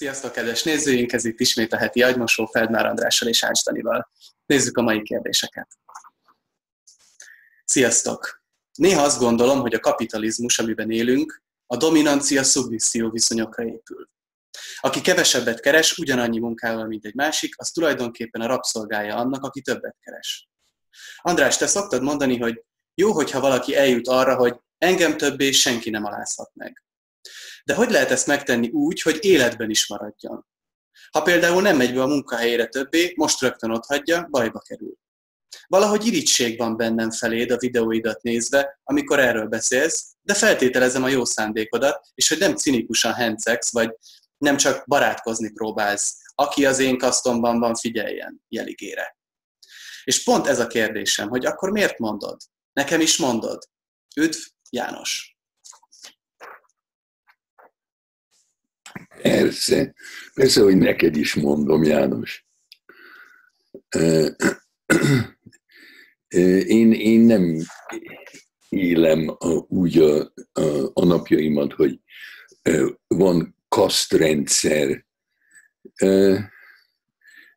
Sziasztok, kedves nézőink! Ez itt ismét a heti agymosó Feldmár Andrással és Ács Danival. Nézzük a mai kérdéseket. Sziasztok! Néha azt gondolom, hogy a kapitalizmus, amiben élünk, a dominancia-szubmisszió viszonyokra épül. Aki kevesebbet keres, ugyanannyi munkával, mint egy másik, az tulajdonképpen a rabszolgája annak, aki többet keres. András, te szoktad mondani, hogy jó, hogyha valaki eljut arra, hogy engem többé senki nem alázhat meg. De hogy lehet ezt megtenni úgy, hogy életben is maradjon? Ha például nem megy be a munkahelyére többé, most rögtön ott hagyja, bajba kerül. Valahogy irítség van bennem feléd a videóidat nézve, amikor erről beszélsz, de feltételezem a jó szándékodat, és hogy nem cinikusan hencegsz, vagy nem csak barátkozni próbálsz. Aki az én kasztomban van, figyeljen, jeligére. És pont ez a kérdésem, hogy akkor miért mondod? Nekem is mondod. Üdv, János! Persze, persze, hogy neked is mondom, János. Én, én nem élem a, úgy a, a, a napjaimat, hogy van kasztrendszer.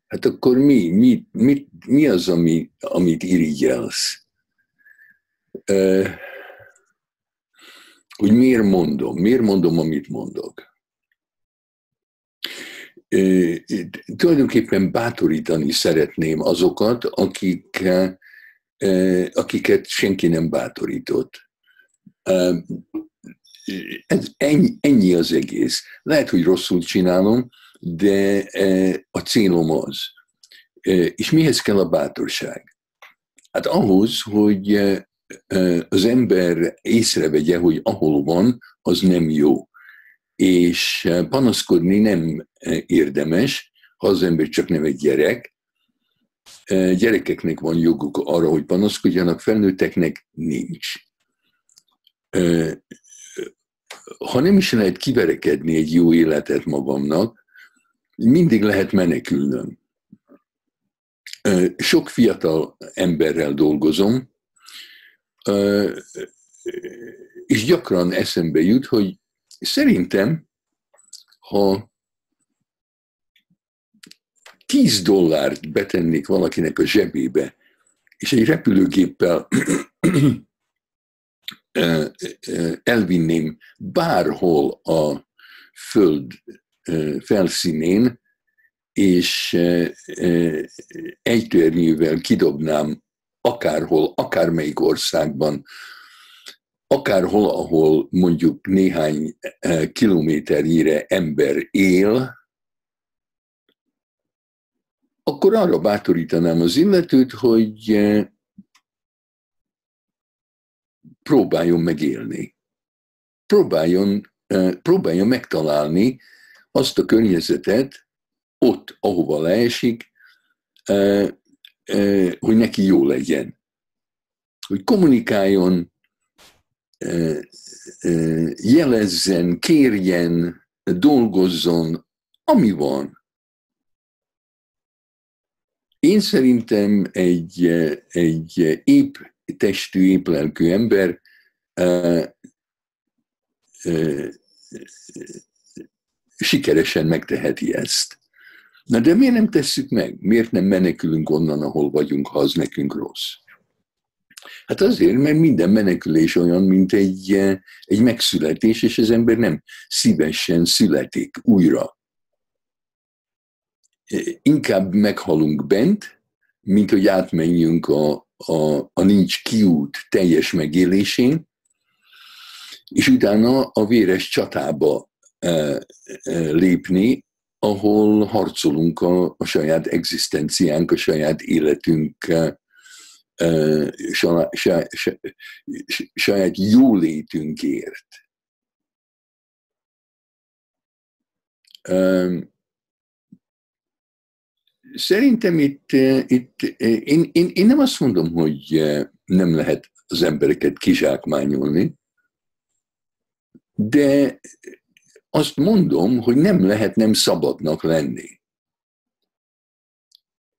Hát akkor mi, mi, mi, mi az, ami, amit irigyelsz? Hogy miért mondom, miért mondom, amit mondok? Tulajdonképpen bátorítani szeretném azokat, akik, akiket senki nem bátorított. Ez ennyi, ennyi az egész. Lehet, hogy rosszul csinálom, de a célom az. És mihez kell a bátorság? Hát ahhoz, hogy az ember észrevegye, hogy ahol van, az nem jó és panaszkodni nem érdemes, ha az ember csak nem egy gyerek. Eh, gyerekeknek van joguk arra, hogy panaszkodjanak, felnőtteknek nincs. Ha nem is lehet kiverekedni egy jó életet magamnak, mindig lehet menekülnöm. Sok fiatal emberrel dolgozom, és gyakran eszembe jut, hogy szerintem, ha 10 dollárt betennék valakinek a zsebébe, és egy repülőgéppel elvinném bárhol a föld felszínén, és ejtőernyővel kidobnám akárhol, akármelyik országban akárhol, ahol mondjuk néhány kilométernyire ember él, akkor arra bátorítanám az illetőt, hogy eh, próbáljon megélni. Próbáljon, eh, próbáljon megtalálni azt a környezetet ott, ahova leesik, hogy neki jó legyen. Hogy kommunikáljon, jelezzen, kérjen, dolgozzon, ami van. Én szerintem egy, egy épp testű, épp lelkű ember sikeresen megteheti ezt. Na de miért nem tesszük meg? Miért nem menekülünk onnan, ahol vagyunk, ha az nekünk rossz? Hát azért, mert minden menekülés olyan, mint egy, eh, egy megszületés, és az ember nem szívesen születik újra. Inkább meghalunk bent, mint hogy átmenjünk a, a, a nincs kiút teljes megélésén, és utána a véres csatába e, e, lépni, ahol harcolunk a, a saját egzisztenciánk, a saját életünk saját jólétünkért. Szerintem itt, itt én, én, én nem azt mondom, hogy nem lehet az embereket kizsákmányolni, de azt mondom, hogy nem lehet nem szabadnak lenni.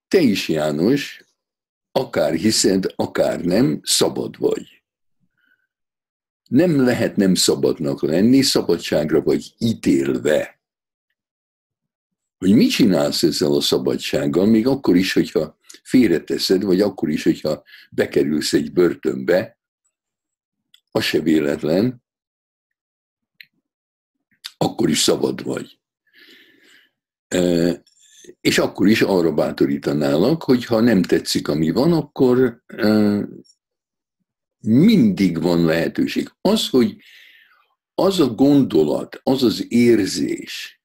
Te is, János, akár hiszed, akár nem, szabad vagy. Nem lehet nem szabadnak lenni, szabadságra vagy ítélve. Hogy mit csinálsz ezzel a szabadsággal, még akkor is, hogyha félreteszed, vagy akkor is, hogyha bekerülsz egy börtönbe, az se véletlen, akkor is szabad vagy. És akkor is arra bátorítanálak, hogy ha nem tetszik, ami van, akkor mindig van lehetőség. Az, hogy az a gondolat, az az érzés,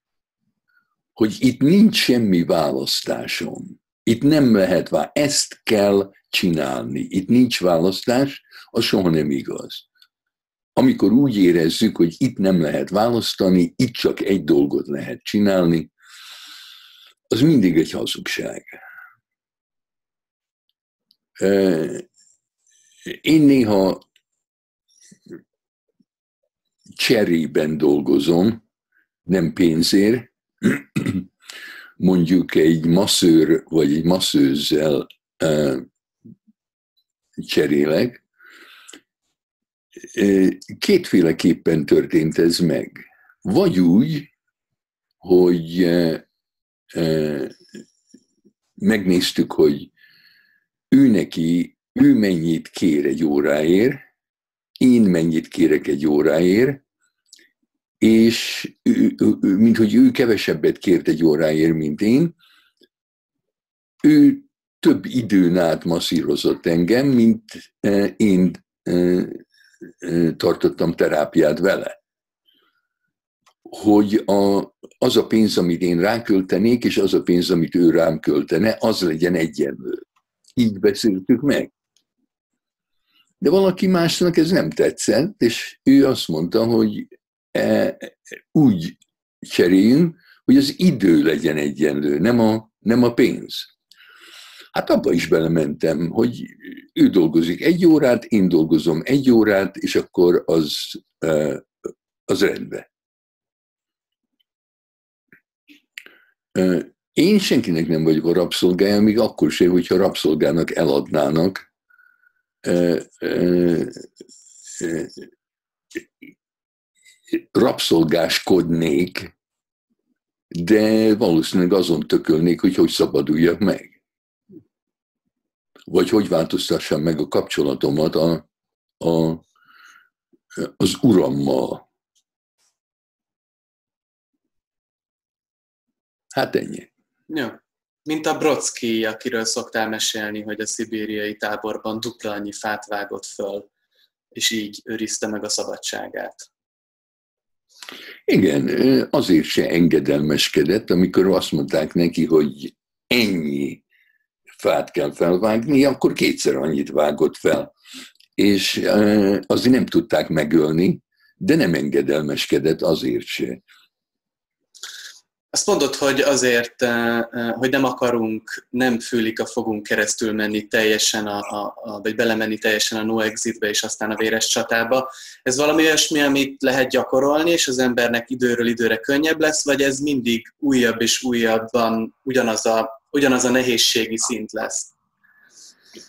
hogy itt nincs semmi választásom, itt nem lehet vá, ezt kell csinálni, itt nincs választás, az soha nem igaz. Amikor úgy érezzük, hogy itt nem lehet választani, itt csak egy dolgot lehet csinálni, az mindig egy hazugság. Én néha cserében dolgozom, nem pénzért, mondjuk egy masszőr vagy egy masszőzzel cserélek. Kétféleképpen történt ez meg. Vagy úgy, hogy megnéztük, hogy ő neki, ő mennyit kér egy óráért, én mennyit kérek egy óráért, és mint hogy ő kevesebbet kért egy óráért, mint én, ő több időn át masszírozott engem, mint én tartottam terápiát vele. Hogy a, az a pénz, amit én ráköltenék, és az a pénz, amit ő rám költene, az legyen egyenlő. Így beszéltük meg. De valaki másnak ez nem tetszett, és ő azt mondta, hogy e, úgy cseréljünk, hogy az idő legyen egyenlő, nem a, nem a pénz. Hát abba is belementem, hogy ő dolgozik egy órát, én dolgozom egy órát, és akkor az, e, az rendben. E, én senkinek nem vagyok a rabszolgája, még akkor sem, hogyha rabszolgának eladnának, rabszolgáskodnék, de valószínűleg azon tökölnék, hogy hogy szabaduljak meg. Vagy hogy változtassam meg a kapcsolatomat a, a, az urammal. Hát ennyi. Ja. Mint a Brodsky, akiről szoktál mesélni, hogy a szibériai táborban dupla annyi fát vágott föl, és így őrizte meg a szabadságát. Igen, azért se engedelmeskedett, amikor azt mondták neki, hogy ennyi fát kell felvágni, akkor kétszer annyit vágott fel. És azért nem tudták megölni, de nem engedelmeskedett azért se. Azt mondod, hogy azért, eh, eh, hogy nem akarunk, nem fülik a fogunk keresztül menni teljesen, a, a, a, vagy belemenni teljesen a no exitbe és aztán a véres csatába. Ez valami olyasmi, amit lehet gyakorolni, és az embernek időről időre könnyebb lesz, vagy ez mindig újabb és újabban ugyanaz a, ugyanaz a nehézségi szint lesz?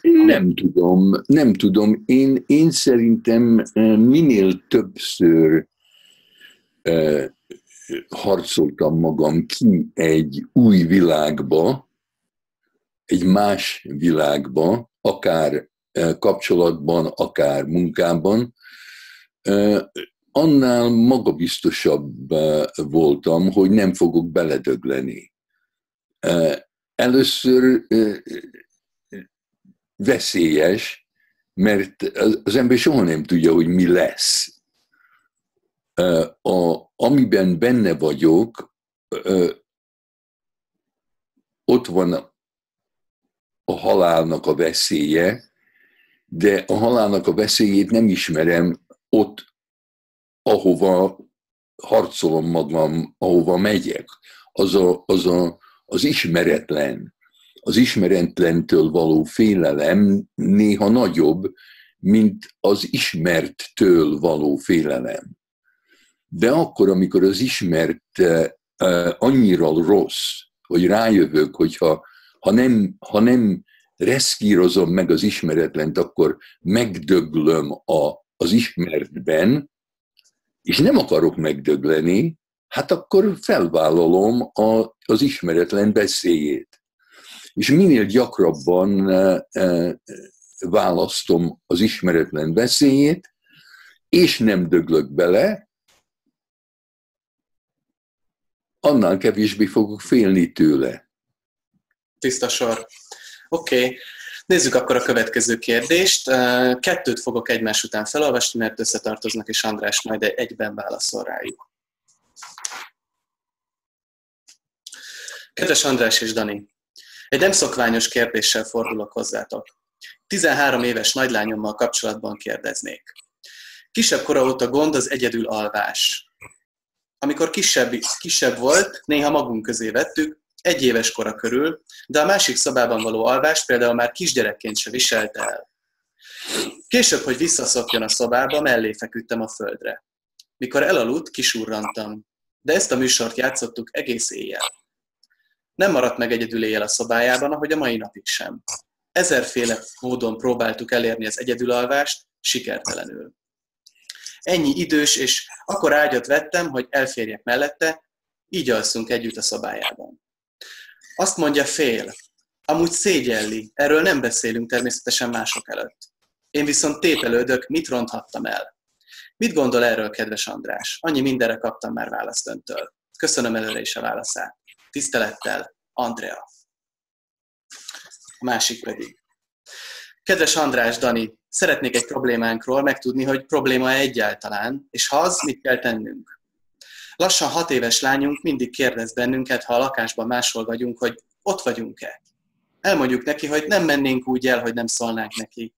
Nem tudom, nem tudom. Én, én szerintem eh, minél többször harcoltam magam ki egy új világba, egy más világba, akár eh, kapcsolatban, akár munkában, eh, annál magabiztosabb eh, voltam, hogy nem fogok beledögleni. Először veszélyes, mert az ember soha nem tudja, hogy mi lesz a, amiben benne vagyok, ott van a halálnak a veszélye, de a halálnak a veszélyét nem ismerem ott, ahova harcolom magam, ahova megyek. Az, a, az, a, az ismeretlen, az ismeretlentől való félelem néha nagyobb, mint az ismerttől való félelem. De akkor, amikor az ismert uh, annyira rossz, hogy rájövök, hogyha ha nem, ha nem reszkírozom meg az ismeretlent, akkor megdöglöm a, az ismertben, és nem akarok megdögleni, hát akkor felvállalom a, az ismeretlen beszéjét. És minél gyakrabban választom az ismeretlen beszéjét, és nem döglök bele, annál kevésbé fogok félni tőle. Tiszta sor. Oké. Okay. Nézzük akkor a következő kérdést. Kettőt fogok egymás után felolvasni, mert összetartoznak, és András majd egyben válaszol rájuk. Kedves András és Dani, egy nem szokványos kérdéssel fordulok hozzátok. 13 éves nagylányommal kapcsolatban kérdeznék. Kisebb kora óta gond az egyedül alvás. Amikor kisebb, kisebb volt, néha magunk közé vettük, egy éves kora körül, de a másik szobában való alvást például már kisgyerekként se viselte el. Később, hogy visszaszokjon a szobába, mellé feküdtem a földre. Mikor elaludt, kisurrantam, de ezt a műsort játszottuk egész éjjel. Nem maradt meg egyedül éjjel a szobájában, ahogy a mai napig sem. Ezerféle módon próbáltuk elérni az egyedülalvást, sikertelenül. Ennyi idős, és akkor ágyat vettem, hogy elférjek mellette, így alszunk együtt a szobájában. Azt mondja fél, amúgy szégyelli, erről nem beszélünk természetesen mások előtt. Én viszont tépelődök, mit ronthattam el. Mit gondol erről, kedves András? Annyi mindenre kaptam már választ öntől. Köszönöm előre is a válaszát. Tisztelettel, Andrea. A másik pedig. Kedves András, Dani, szeretnék egy problémánkról megtudni, hogy probléma-e egyáltalán, és ha az, mit kell tennünk. Lassan hat éves lányunk mindig kérdez bennünket, ha a lakásban máshol vagyunk, hogy ott vagyunk-e. Elmondjuk neki, hogy nem mennénk úgy el, hogy nem szólnánk neki.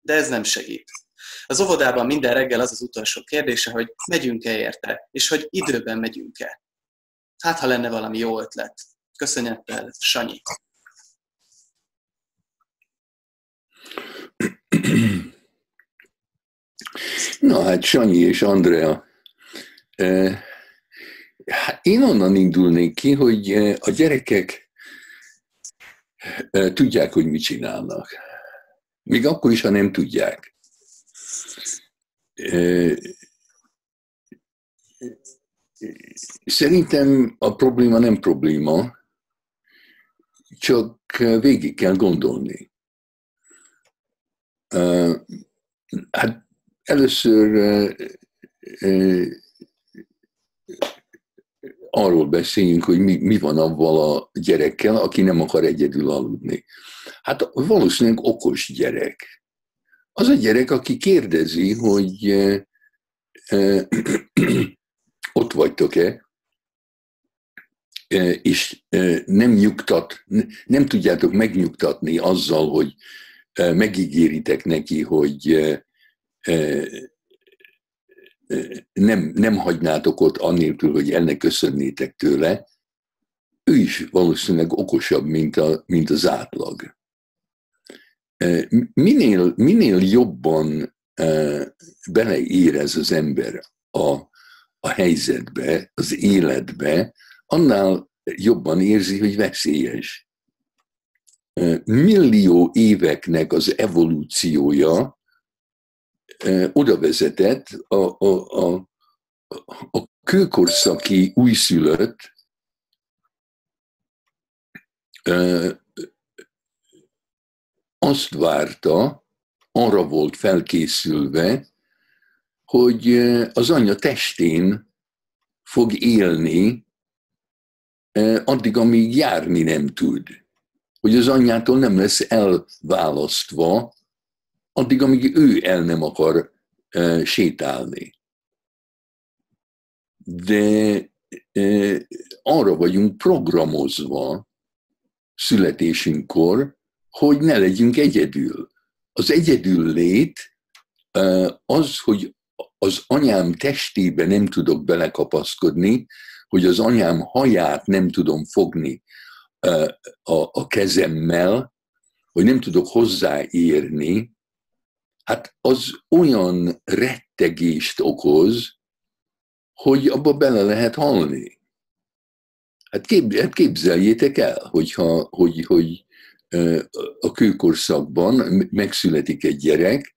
De ez nem segít. Az óvodában minden reggel az az utolsó kérdése, hogy megyünk-e érte, és hogy időben megyünk-e. Hát, ha lenne valami jó ötlet. Köszönettel, Sanyi. Na hát Sanyi és Andrea, hát én onnan indulnék ki, hogy a gyerekek tudják, hogy mit csinálnak. Még akkor is, ha nem tudják. Szerintem a probléma nem probléma, csak végig kell gondolni. Hát először arról beszéljünk, hogy mi, mi van avval a gyerekkel, aki nem akar egyedül aludni. Hát valószínűleg okos gyerek. Az a gyerek, aki kérdezi, hogy ott vagytok-e, és nem nyugtat, nem tudjátok megnyugtatni azzal, hogy megígéritek neki, hogy nem, nem hagynátok ott annélkül, hogy ennek köszönnétek tőle, ő is valószínűleg okosabb, mint, a, mint az átlag. Minél, minél jobban beleérez az ember a, a helyzetbe, az életbe, annál jobban érzi, hogy veszélyes millió éveknek az evolúciója oda vezetett a, a, a, a kőkorszaki újszülött azt várta, arra volt felkészülve, hogy az anya testén fog élni addig, amíg járni nem tud hogy az anyjától nem lesz elválasztva, addig, amíg ő el nem akar e, sétálni. De e, arra vagyunk programozva születésünkkor, hogy ne legyünk egyedül. Az egyedül lét e, az, hogy az anyám testébe nem tudok belekapaszkodni, hogy az anyám haját nem tudom fogni, a, a kezemmel, hogy nem tudok hozzáérni, hát az olyan rettegést okoz, hogy abba bele lehet halni. Hát, kép, hát képzeljétek el, hogyha, hogy, hogy a kőkorszakban megszületik egy gyerek,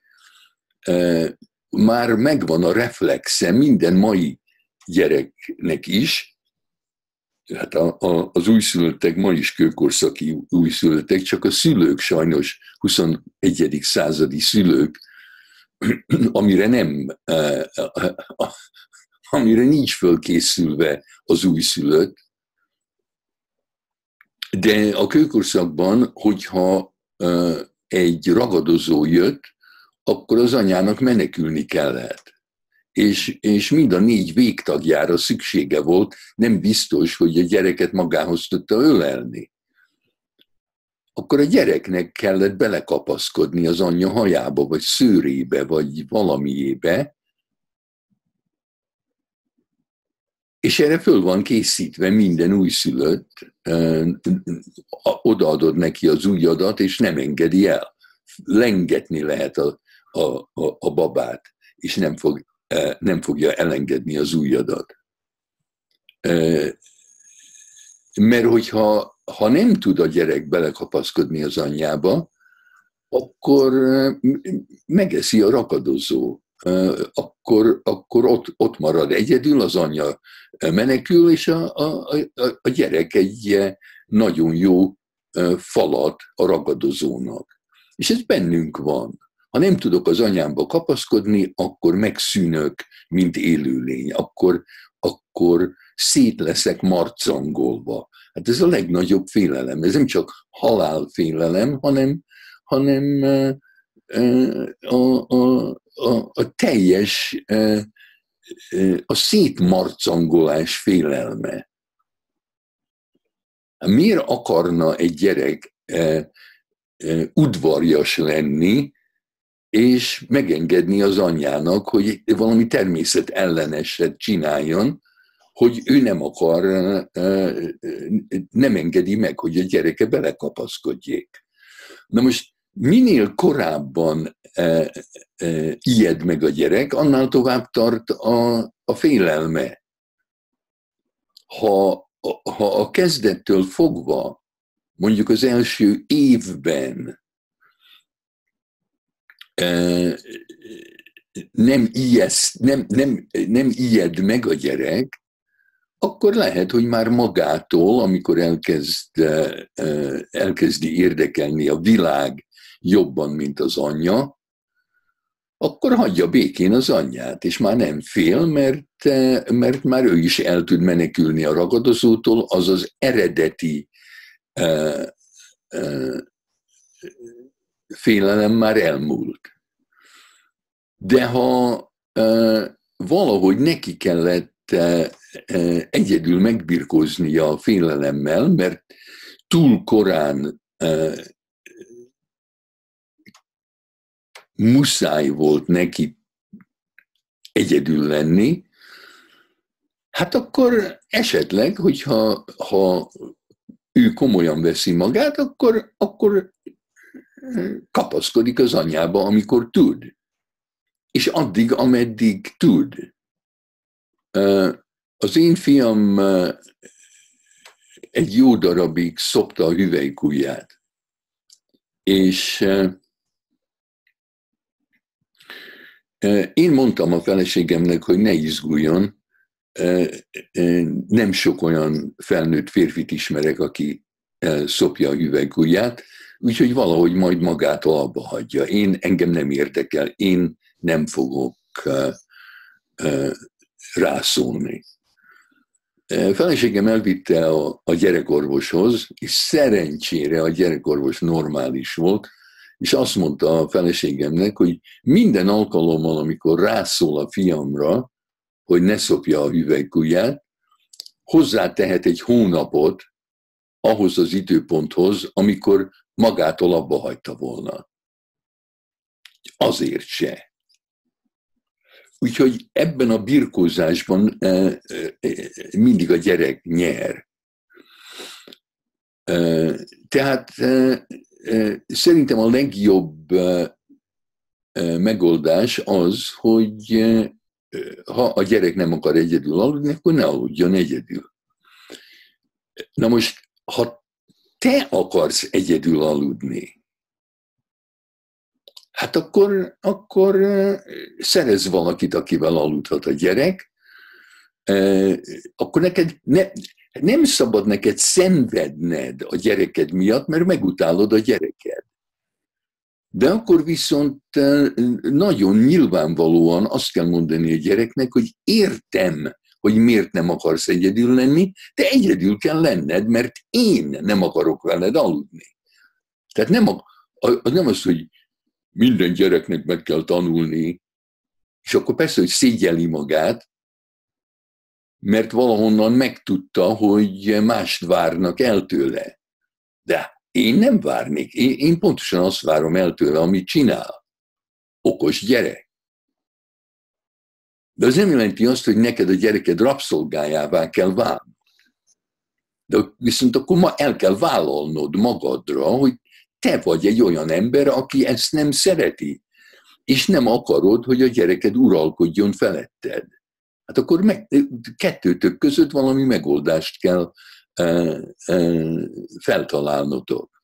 már megvan a reflexe minden mai gyereknek is. Hát a, a, az újszülöttek ma is kőkorszaki újszülöttek, csak a szülők sajnos 21. századi szülők, amire nem, amire nincs fölkészülve az újszülött, de a kőkorszakban, hogyha egy ragadozó jött, akkor az anyának menekülni kellett. És, és mind a négy végtagjára szüksége volt, nem biztos, hogy a gyereket magához tudta ölelni. Akkor a gyereknek kellett belekapaszkodni az anyja hajába, vagy szőrébe, vagy valamiébe, És erre föl van készítve minden újszülött, odaadod neki az ujjadat, és nem engedi el. Lengetni lehet a, a, a, a babát, és nem, fog, nem fogja elengedni az ujjadat. Mert hogyha ha nem tud a gyerek belekapaszkodni az anyjába, akkor megeszi a rakadozó, akkor, akkor ott, ott marad egyedül, az anyja menekül, és a, a, a, a gyerek egy nagyon jó falat a ragadozónak. És ez bennünk van. Ha nem tudok az anyámba kapaszkodni, akkor megszűnök, mint élőlény. Akkor, akkor szét leszek marcangolva. Hát ez a legnagyobb félelem. Ez nem csak halálfélelem, hanem, hanem a, a, a, a teljes, a szétmarcangolás félelme. Miért akarna egy gyerek udvarjas lenni, és megengedni az anyjának, hogy valami természet elleneset csináljon, hogy ő nem akar, nem engedi meg, hogy a gyereke belekapaszkodjék. Na most minél korábban ijed meg a gyerek, annál tovább tart a, a félelme. Ha, ha a kezdettől fogva, mondjuk az első évben nem, ijeszt, nem, nem, nem ijed meg a gyerek, akkor lehet, hogy már magától, amikor elkezd, elkezdi érdekelni a világ jobban, mint az anyja, akkor hagyja békén az anyját, és már nem fél, mert, mert már ő is el tud menekülni a ragadozótól, az az eredeti félelem már elmúlt. De ha valahogy neki kellett egyedül megbirkóznia a félelemmel, mert túl korán muszáj volt neki egyedül lenni, hát akkor esetleg, hogyha ha ő komolyan veszi magát, akkor, akkor kapaszkodik az anyába, amikor tud. És addig, ameddig tud. Az én fiam egy jó darabig szopta a hüvelykujját. És én mondtam a feleségemnek, hogy ne izguljon, nem sok olyan felnőtt férfit ismerek, aki szopja a hüvelykujját, úgyhogy valahogy majd magától abba hagyja. Én engem nem érdekel, én nem fogok rászólni. Feleségem elvitte a, a gyerekorvoshoz, és szerencsére a gyerekorvos normális volt, és azt mondta a feleségemnek, hogy minden alkalommal, amikor rászól a fiamra, hogy ne szopja a hüvelykujját, hozzátehet egy hónapot ahhoz az időponthoz, amikor magától abba hagyta volna. Azért se. Úgyhogy ebben a birkózásban eh, eh, mindig a gyerek nyer. Eh, tehát szerintem a legjobb megoldás az, hogy ha a gyerek nem akar egyedül aludni, akkor ne aludjon egyedül. Na most, ha te akarsz egyedül aludni, hát akkor, akkor szerez valakit, akivel aludhat a gyerek, akkor neked ne, nem szabad neked szenvedned a gyereked miatt, mert megutálod a gyereked. De akkor viszont nagyon nyilvánvalóan azt kell mondani a gyereknek, hogy értem, hogy miért nem akarsz egyedül lenni, de egyedül kell lenned, mert én nem akarok veled aludni. Tehát nem, a, a, nem az, hogy minden gyereknek meg kell tanulni, és akkor persze, hogy szégyeli magát, mert valahonnan megtudta, hogy mást várnak el tőle. De én nem várnék, én, én pontosan azt várom el tőle, amit csinál. Okos gyerek. De az nem jelenti azt, hogy neked a gyereked rabszolgájává kell válni. De viszont akkor ma el kell vállalnod magadra, hogy te vagy egy olyan ember, aki ezt nem szereti, és nem akarod, hogy a gyereked uralkodjon feletted. Hát akkor meg, kettőtök között valami megoldást kell e, e, feltalálnotok.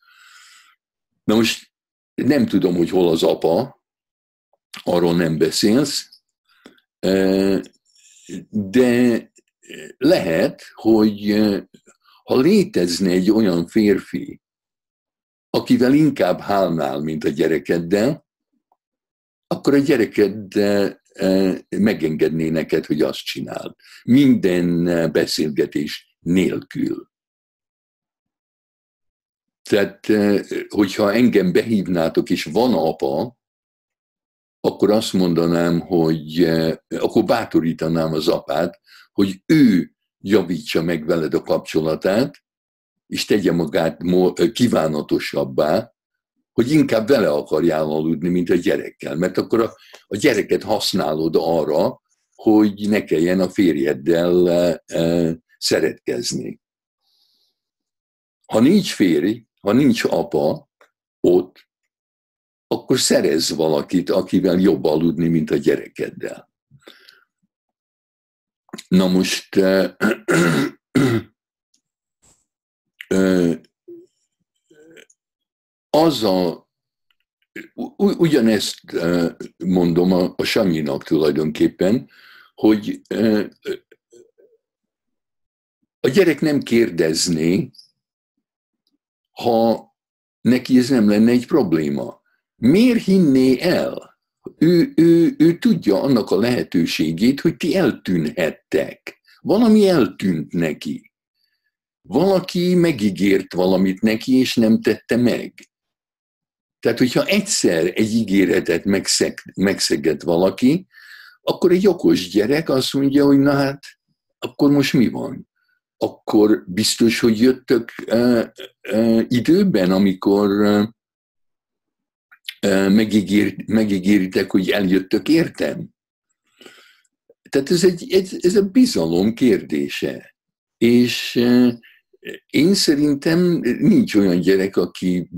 Na most nem tudom, hogy hol az apa, arról nem beszélsz, de lehet, hogy ha létezne egy olyan férfi, akivel inkább hálnál, mint a gyerekeddel, akkor a gyereked megengedné neked, hogy azt csináld. Minden beszélgetés nélkül. Tehát, hogyha engem behívnátok, és van apa, akkor azt mondanám, hogy akkor bátorítanám az apát, hogy ő javítsa meg veled a kapcsolatát, és tegye magát kívánatosabbá, hogy inkább vele akarjál aludni, mint a gyerekkel. Mert akkor a, a gyereket használod arra, hogy ne kelljen a férjeddel e, szeretkezni. Ha nincs férj, ha nincs apa ott, akkor szerez valakit, akivel jobb aludni, mint a gyerekeddel. Na most az a, ugyanezt mondom a, a Sanyinak tulajdonképpen, hogy a gyerek nem kérdezné, ha neki ez nem lenne egy probléma. Miért hinné el? Ő, ő, ő tudja annak a lehetőségét, hogy ti eltűnhettek. Valami eltűnt neki. Valaki megígért valamit neki, és nem tette meg. Tehát, hogyha egyszer egy ígéretet megszeg, megszeget valaki, akkor egy okos gyerek azt mondja, hogy na hát, akkor most mi van? Akkor biztos, hogy jöttök uh, uh, időben, amikor uh, megígér, megígéritek, hogy eljöttök értem? Tehát ez egy, ez, ez a bizalom kérdése. És én szerintem nincs olyan gyerek, aki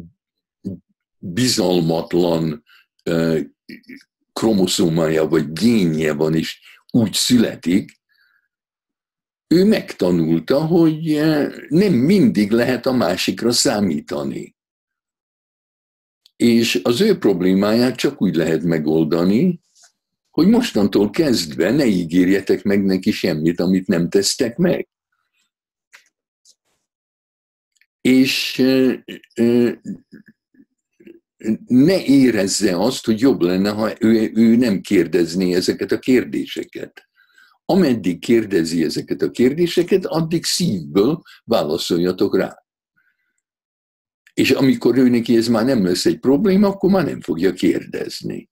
bizalmatlan kromoszómája vagy génje van, és úgy születik, ő megtanulta, hogy nem mindig lehet a másikra számítani. És az ő problémáját csak úgy lehet megoldani, hogy mostantól kezdve ne ígérjetek meg neki semmit, amit nem tesztek meg. És ne érezze azt, hogy jobb lenne, ha ő, ő nem kérdezné ezeket a kérdéseket. Ameddig kérdezi ezeket a kérdéseket, addig szívből válaszoljatok rá. És amikor ő neki ez már nem lesz egy probléma, akkor már nem fogja kérdezni.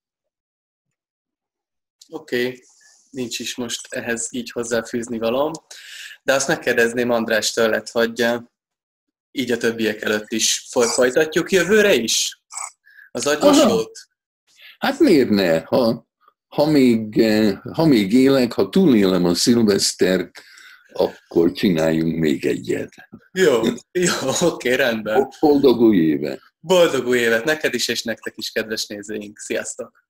Oké, okay. nincs is most ehhez így hozzáfűzni valam. De azt megkérdezném András tőled, hogy így a többiek előtt is folytatjuk jövőre is? Az agyosót? Hát miért ne? Ha, ha, még, ha még élek, ha túlélem a szilvesztert, akkor csináljunk még egyet. Jó, jó, oké, rendben. Boldog új évet! Boldog új évet neked is, és nektek is, kedves nézőink. Sziasztok!